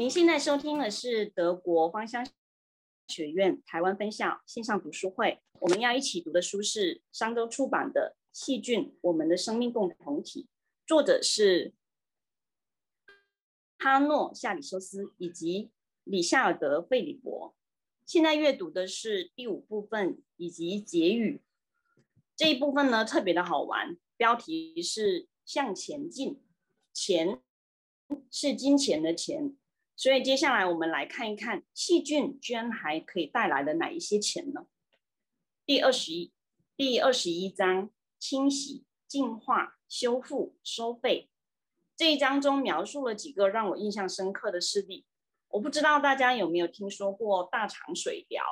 您现在收听的是德国芳香学院台湾分校线上读书会。我们要一起读的书是商周出版的《细菌：我们的生命共同体》，作者是哈诺·夏里修斯以及里夏尔德·费里伯。现在阅读的是第五部分以及结语。这一部分呢特别的好玩，标题是“向前进”，钱是金钱的钱。所以接下来我们来看一看细菌居然还可以带来的哪一些钱呢？第二十一第二十一章清洗、净化、修复、收费这一章中描述了几个让我印象深刻的事例。我不知道大家有没有听说过大肠水疗，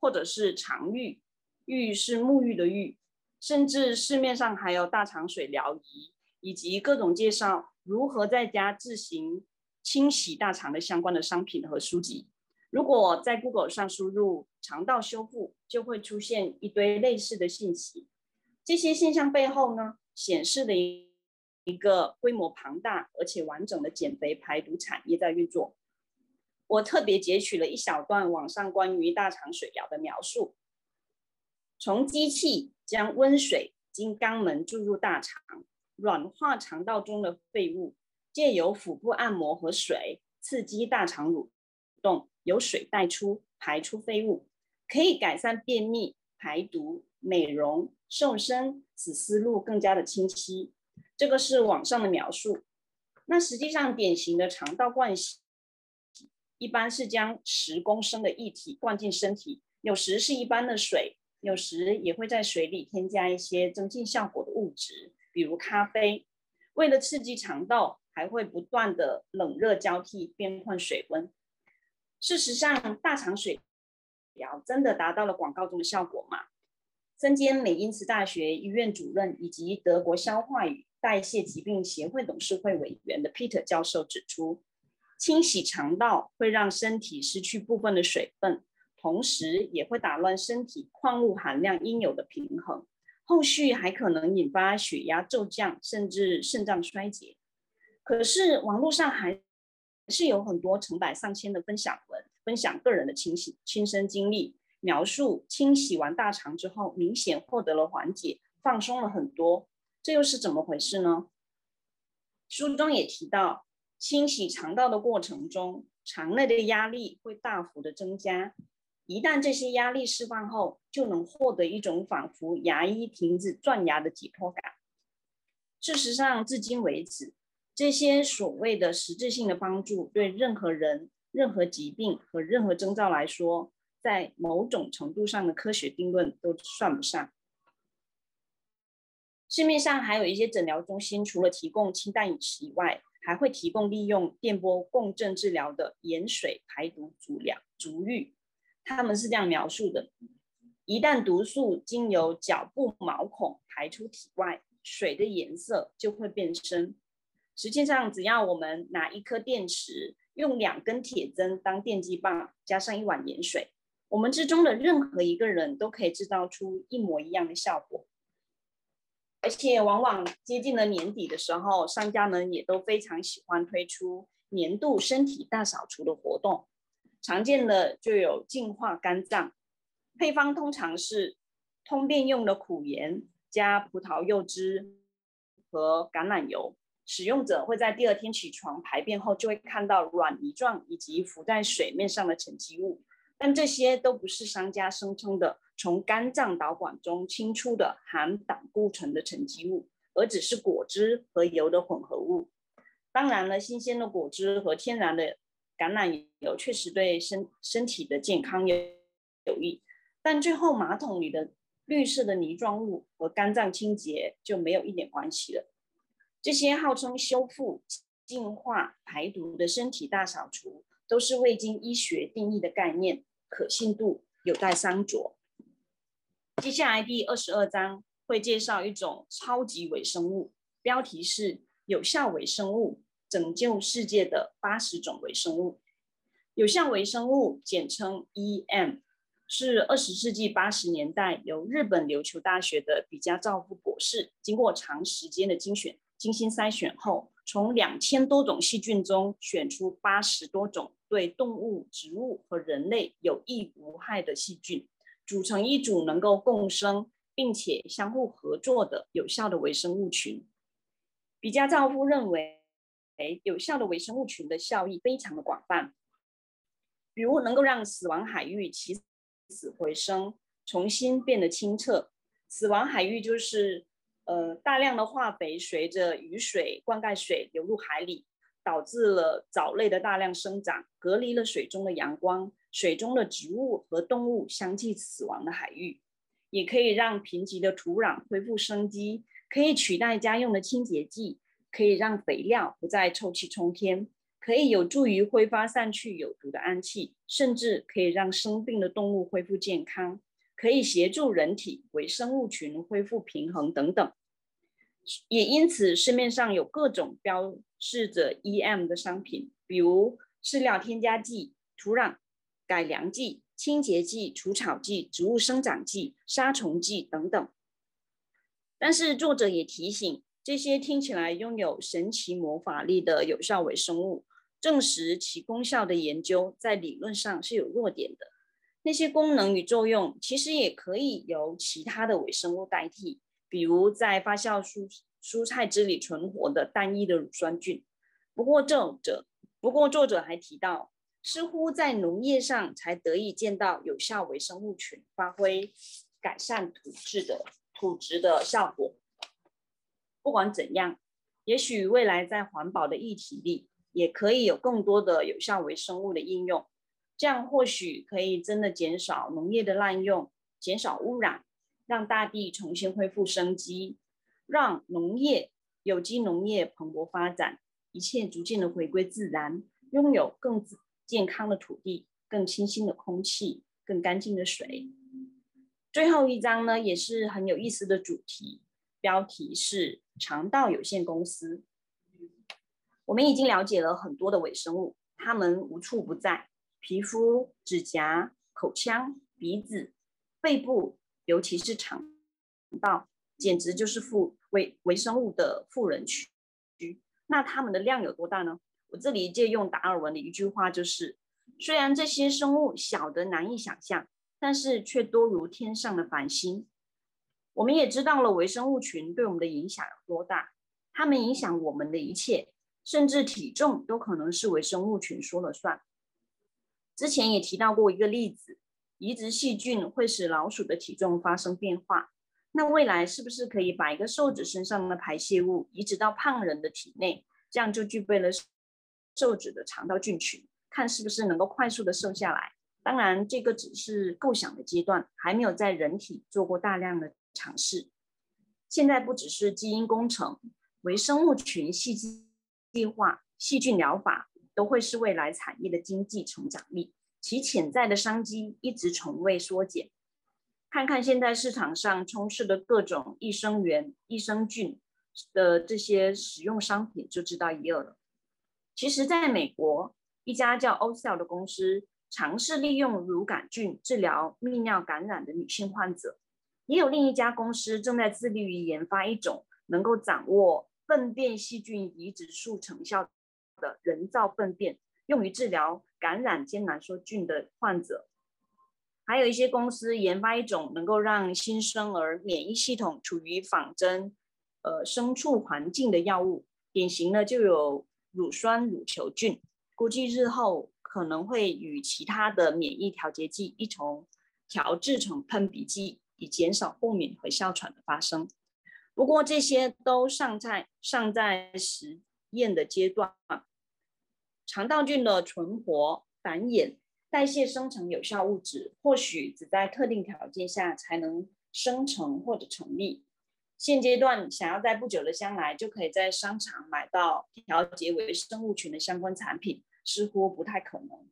或者是肠浴，浴是沐浴的浴，甚至市面上还有大肠水疗仪，以及各种介绍如何在家自行。清洗大肠的相关的商品和书籍，如果在 Google 上输入“肠道修复”，就会出现一堆类似的信息。这些现象背后呢，显示了一一个规模庞大而且完整的减肥排毒产业在运作。我特别截取了一小段网上关于大肠水疗的描述：从机器将温水经肛门注入大肠，软化肠道中的废物。借由腹部按摩和水刺激大肠蠕动，由水带出排出废物，可以改善便秘、排毒、美容、瘦身，使思路更加的清晰。这个是网上的描述。那实际上典型的肠道灌洗，一般是将十公升的液体灌进身体，有时是一般的水，有时也会在水里添加一些增进效果的物质，比如咖啡，为了刺激肠道。还会不断的冷热交替变换水温。事实上，大肠水疗真的达到了广告中的效果吗？身兼美因茨大学医院主任以及德国消化与代谢疾病协会董事会委员的 Peter 教授指出，清洗肠道会让身体失去部分的水分，同时也会打乱身体矿物含量应有的平衡，后续还可能引发血压骤降，甚至肾脏衰竭。可是网络上还是有很多成百上千的分享文，分享个人的清洗亲身经历，描述清洗完大肠之后，明显获得了缓解，放松了很多。这又是怎么回事呢？书中也提到，清洗肠道的过程中，肠内的压力会大幅的增加，一旦这些压力释放后，就能获得一种仿佛牙医停止钻牙的解脱感。事实上，至今为止。这些所谓的实质性的帮助，对任何人、任何疾病和任何征兆来说，在某种程度上的科学定论都算不上。市面上还有一些诊疗中心，除了提供清淡饮食以外，还会提供利用电波共振治疗的盐水排毒足疗足浴。他们是这样描述的：一旦毒素经由脚部毛孔排出体外，水的颜色就会变深。实际上，只要我们拿一颗电池，用两根铁针当电击棒，加上一碗盐水，我们之中的任何一个人都可以制造出一模一样的效果。而且，往往接近了年底的时候，商家们也都非常喜欢推出年度身体大扫除的活动。常见的就有净化肝脏，配方通常是通便用的苦盐加葡萄柚汁和橄榄油。使用者会在第二天起床排便后，就会看到软泥状以及浮在水面上的沉积物，但这些都不是商家声称的从肝脏导管中清出的含胆固醇的沉积物，而只是果汁和油的混合物。当然了，新鲜的果汁和天然的橄榄油确实对身身体的健康有有益，但最后马桶里的绿色的泥状物和肝脏清洁就没有一点关系了。这些号称修复、净化、排毒的身体大扫除，都是未经医学定义的概念，可信度有待商酌。接下来第二十二章会介绍一种超级微生物，标题是“有效微生物拯救世界的八十种微生物”。有效微生物简称 EM，是二十世纪八十年代由日本琉球大学的比嘉照夫博士经过长时间的精选。精心筛选后，从两千多种细菌中选出八十多种对动物、植物和人类有益无害的细菌，组成一组能够共生并且相互合作的有效的微生物群。比加兆夫认为，有效的微生物群的效益非常的广泛，比如能够让死亡海域起死回生，重新变得清澈。死亡海域就是。呃，大量的化肥随着雨水、灌溉水流入海里，导致了藻类的大量生长，隔离了水中的阳光，水中的植物和动物相继死亡的海域，也可以让贫瘠的土壤恢复生机，可以取代家用的清洁剂，可以让肥料不再臭气冲天，可以有助于挥发散去有毒的氨气，甚至可以让生病的动物恢复健康，可以协助人体微生物群恢复平衡等等。也因此，市面上有各种标示着 EM 的商品，比如饲料添加剂、土壤改良剂、清洁剂、除草剂、植物生长剂、杀虫剂等等。但是，作者也提醒，这些听起来拥有神奇魔法力的有效微生物，证实其功效的研究在理论上是有弱点的。那些功能与作用其实也可以由其他的微生物代替。比如在发酵蔬蔬菜汁里存活的单一的乳酸菌。不过作者不过作者还提到，似乎在农业上才得以见到有效微生物群发挥改善土质的土质的效果。不管怎样，也许未来在环保的议题里，也可以有更多的有效微生物的应用。这样或许可以真的减少农业的滥用，减少污染。让大地重新恢复生机，让农业、有机农业蓬勃发展，一切逐渐的回归自然，拥有更健康的土地、更清新的空气、更干净的水。最后一章呢，也是很有意思的主题，标题是肠道有限公司。我们已经了解了很多的微生物，它们无处不在，皮肤、指甲、口腔、鼻子、背部。尤其是肠道，简直就是富微微生物的富人区。那它们的量有多大呢？我这里借用达尔文的一句话，就是：虽然这些生物小得难以想象，但是却多如天上的繁星。我们也知道了微生物群对我们的影响有多大，它们影响我们的一切，甚至体重都可能是微生物群说了算。之前也提到过一个例子。移植细菌会使老鼠的体重发生变化，那未来是不是可以把一个瘦子身上的排泄物移植到胖人的体内，这样就具备了瘦子的肠道菌群，看是不是能够快速的瘦下来？当然，这个只是构想的阶段，还没有在人体做过大量的尝试。现在不只是基因工程、微生物群细计划、细菌疗法，都会是未来产业的经济成长力。其潜在的商机一直从未缩减。看看现在市场上充斥的各种益生元、益生菌的这些使用商品，就知道一二了。其实，在美国，一家叫 Ocell 的公司尝试利用乳杆菌治疗泌尿感染的女性患者；也有另一家公司正在致力于研发一种能够掌握粪便细菌移植术成效的人造粪便。用于治疗感染艰难梭菌的患者，还有一些公司研发一种能够让新生儿免疫系统处于仿真呃牲畜环境的药物，典型的就有乳酸乳球菌，估计日后可能会与其他的免疫调节剂一同调制成喷鼻剂，以减少过敏和哮喘的发生。不过这些都尚在尚在实验的阶段。肠道菌的存活、繁衍、代谢、生成有效物质，或许只在特定条件下才能生成或者成立。现阶段，想要在不久的将来就可以在商场买到调节微生物群的相关产品，似乎不太可能。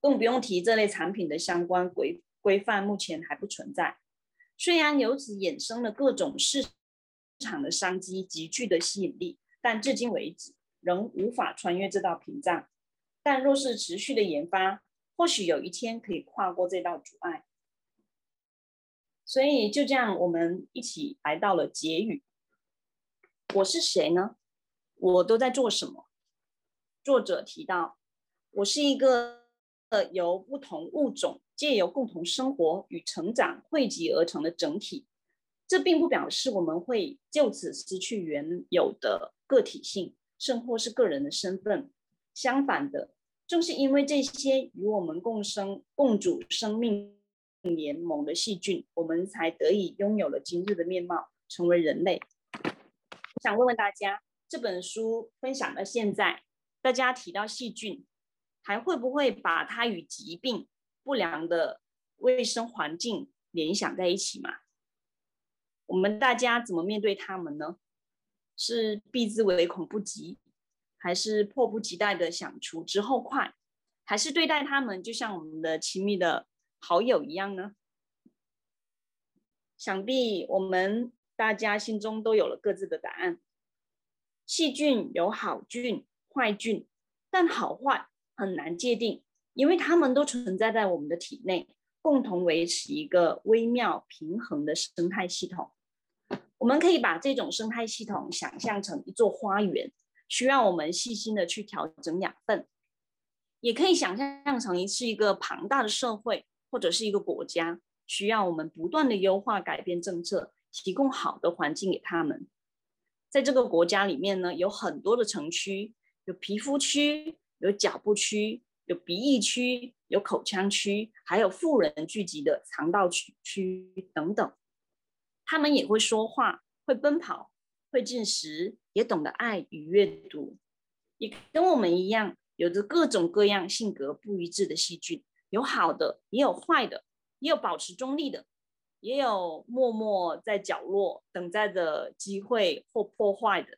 更不用提这类产品的相关规规范目前还不存在。虽然由此衍生了各种市场的商机，极具的吸引力，但至今为止。仍无法穿越这道屏障，但若是持续的研发，或许有一天可以跨过这道阻碍。所以就这样，我们一起来到了结语。我是谁呢？我都在做什么？作者提到，我是一个由不同物种借由共同生活与成长汇集而成的整体。这并不表示我们会就此失去原有的个体性，甚或是个人的身份。相反的，正是因为这些与我们共生、共主生命联盟的细菌，我们才得以拥有了今日的面貌，成为人类。我想问问大家，这本书分享到现在，大家提到细菌，还会不会把它与疾病、不良的卫生环境联想在一起嘛？我们大家怎么面对他们呢？是避之唯恐不及，还是迫不及待的想除之后快，还是对待他们就像我们的亲密的好友一样呢？想必我们大家心中都有了各自的答案。细菌有好菌、坏菌，但好坏很难界定，因为它们都存在在我们的体内。共同维持一个微妙平衡的生态系统。我们可以把这种生态系统想象成一座花园，需要我们细心的去调整养分；也可以想象成是一个庞大的社会，或者是一个国家，需要我们不断的优化、改变政策，提供好的环境给他们。在这个国家里面呢，有很多的城区，有皮肤区，有脚部区。有鼻翼区，有口腔区，还有富人聚集的肠道区区等等。他们也会说话，会奔跑，会进食，也懂得爱与阅读，也跟我们一样，有着各种各样性格不一致的细菌，有好的，也有坏的，也有保持中立的，也有默默在角落等待着机会或破坏的。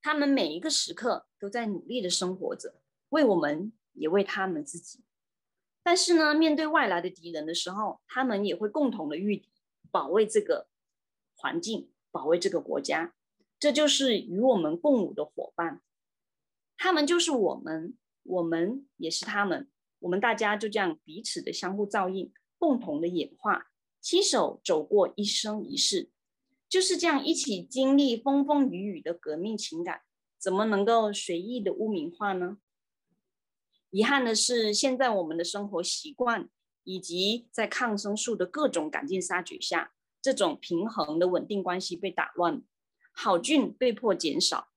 他们每一个时刻都在努力的生活着，为我们，也为他们自己。但是呢，面对外来的敌人的时候，他们也会共同的御敌，保卫这个环境，保卫这个国家。这就是与我们共舞的伙伴。他们就是我们，我们也是他们。我们大家就这样彼此的相互照应，共同的演化，携手走过一生一世。就是这样一起经历风风雨雨的革命情感，怎么能够随意的污名化呢？遗憾的是，现在我们的生活习惯以及在抗生素的各种赶尽杀绝下，这种平衡的稳定关系被打乱，好菌被迫减少，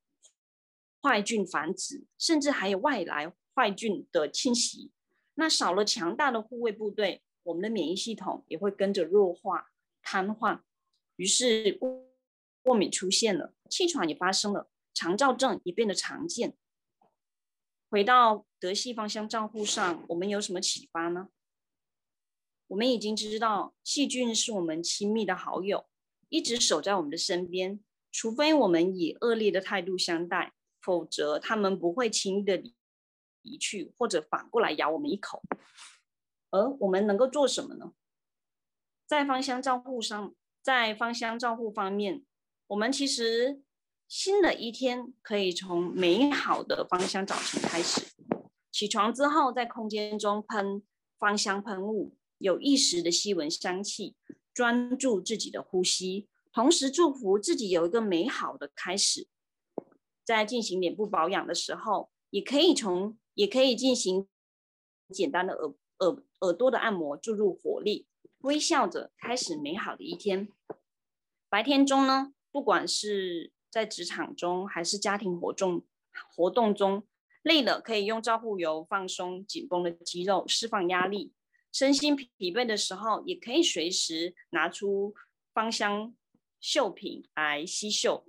坏菌繁殖，甚至还有外来坏菌的侵袭。那少了强大的护卫部队，我们的免疫系统也会跟着弱化、瘫痪。于是过过敏出现了，气喘也发生了，肠燥症也变得常见。回到德系芳香账户上，我们有什么启发呢？我们已经知道，细菌是我们亲密的好友，一直守在我们的身边，除非我们以恶劣的态度相待，否则他们不会轻易的离去，或者反过来咬我们一口。而我们能够做什么呢？在芳香账户上。在芳香账户方面，我们其实新的一天可以从美好的芳香早晨开始。起床之后，在空间中喷芳香喷雾，有意识的吸闻香气，专注自己的呼吸，同时祝福自己有一个美好的开始。在进行脸部保养的时候，也可以从也可以进行简单的耳耳耳朵的按摩，注入活力。微笑着开始美好的一天。白天中呢，不管是在职场中还是家庭活动活动中，累了可以用照护油放松紧绷的肌肉，释放压力。身心疲惫的时候，也可以随时拿出芳香嗅品来吸嗅，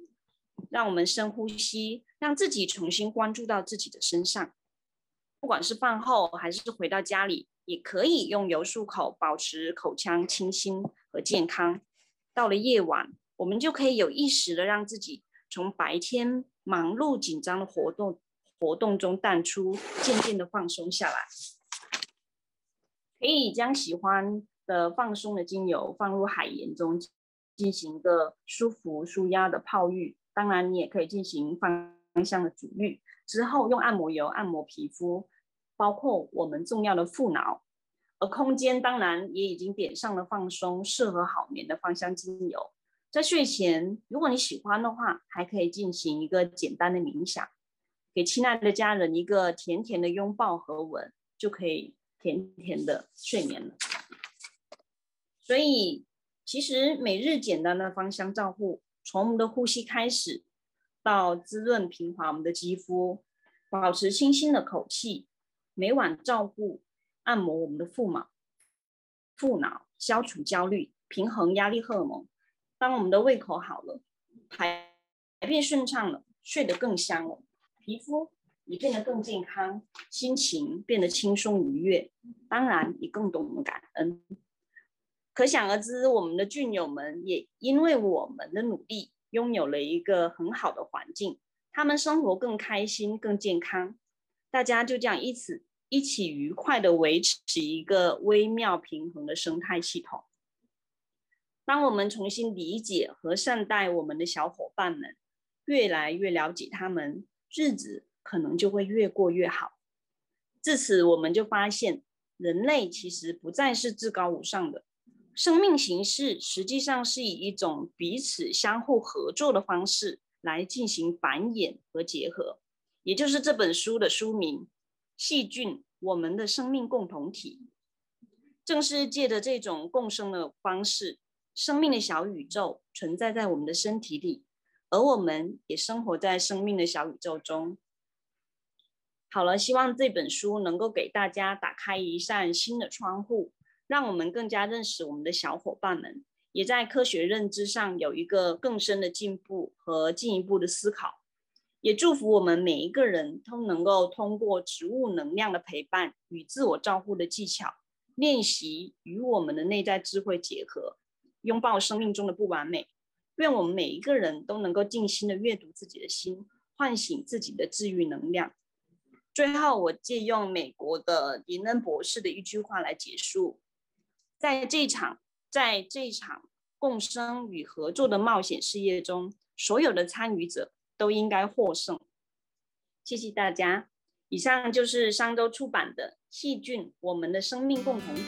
让我们深呼吸，让自己重新关注到自己的身上。不管是饭后还是回到家里。也可以用油漱口，保持口腔清新和健康。到了夜晚，我们就可以有意识的让自己从白天忙碌紧张的活动活动中淡出，渐渐的放松下来。可以将喜欢的放松的精油放入海盐中，进行一个舒服舒压的泡浴。当然，你也可以进行芳香的煮浴，之后用按摩油按摩皮肤。包括我们重要的腹脑，而空间当然也已经点上了放松、适合好眠的芳香精油。在睡前，如果你喜欢的话，还可以进行一个简单的冥想，给亲爱的家人一个甜甜的拥抱和吻，就可以甜甜的睡眠了。所以，其实每日简单的芳香照护，从我们的呼吸开始，到滋润平滑我们的肌肤，保持清新的口气，每晚照顾按摩我们的腹脑，腹脑消除焦虑，平衡压力荷尔蒙。当我们的胃口好了，排便顺畅了，睡得更香了，皮肤也变得更健康，心情变得轻松愉悦，当然也更懂得感恩。可想而知，我们的菌友们也因为我们的努力，拥有了一个很好的环境，他们生活更开心、更健康。大家就这样一起一起愉快的维持一个微妙平衡的生态系统。当我们重新理解和善待我们的小伙伴们，越来越了解他们，日子可能就会越过越好。自此，我们就发现，人类其实不再是至高无上的。生命形式实际上是以一种彼此相互合作的方式来进行繁衍和结合，也就是这本书的书名《细菌：我们的生命共同体》。正是借着这种共生的方式，生命的小宇宙存在在我们的身体里，而我们也生活在生命的小宇宙中。好了，希望这本书能够给大家打开一扇新的窗户。让我们更加认识我们的小伙伴们，也在科学认知上有一个更深的进步和进一步的思考。也祝福我们每一个人都能够通过植物能量的陪伴与自我照护的技巧练习，与我们的内在智慧结合，拥抱生命中的不完美。愿我们每一个人都能够静心的阅读自己的心，唤醒自己的治愈能量。最后，我借用美国的林恩博士的一句话来结束。在这场在这场共生与合作的冒险事业中，所有的参与者都应该获胜。谢谢大家。以上就是商周出版的《细菌：我们的生命共同体》。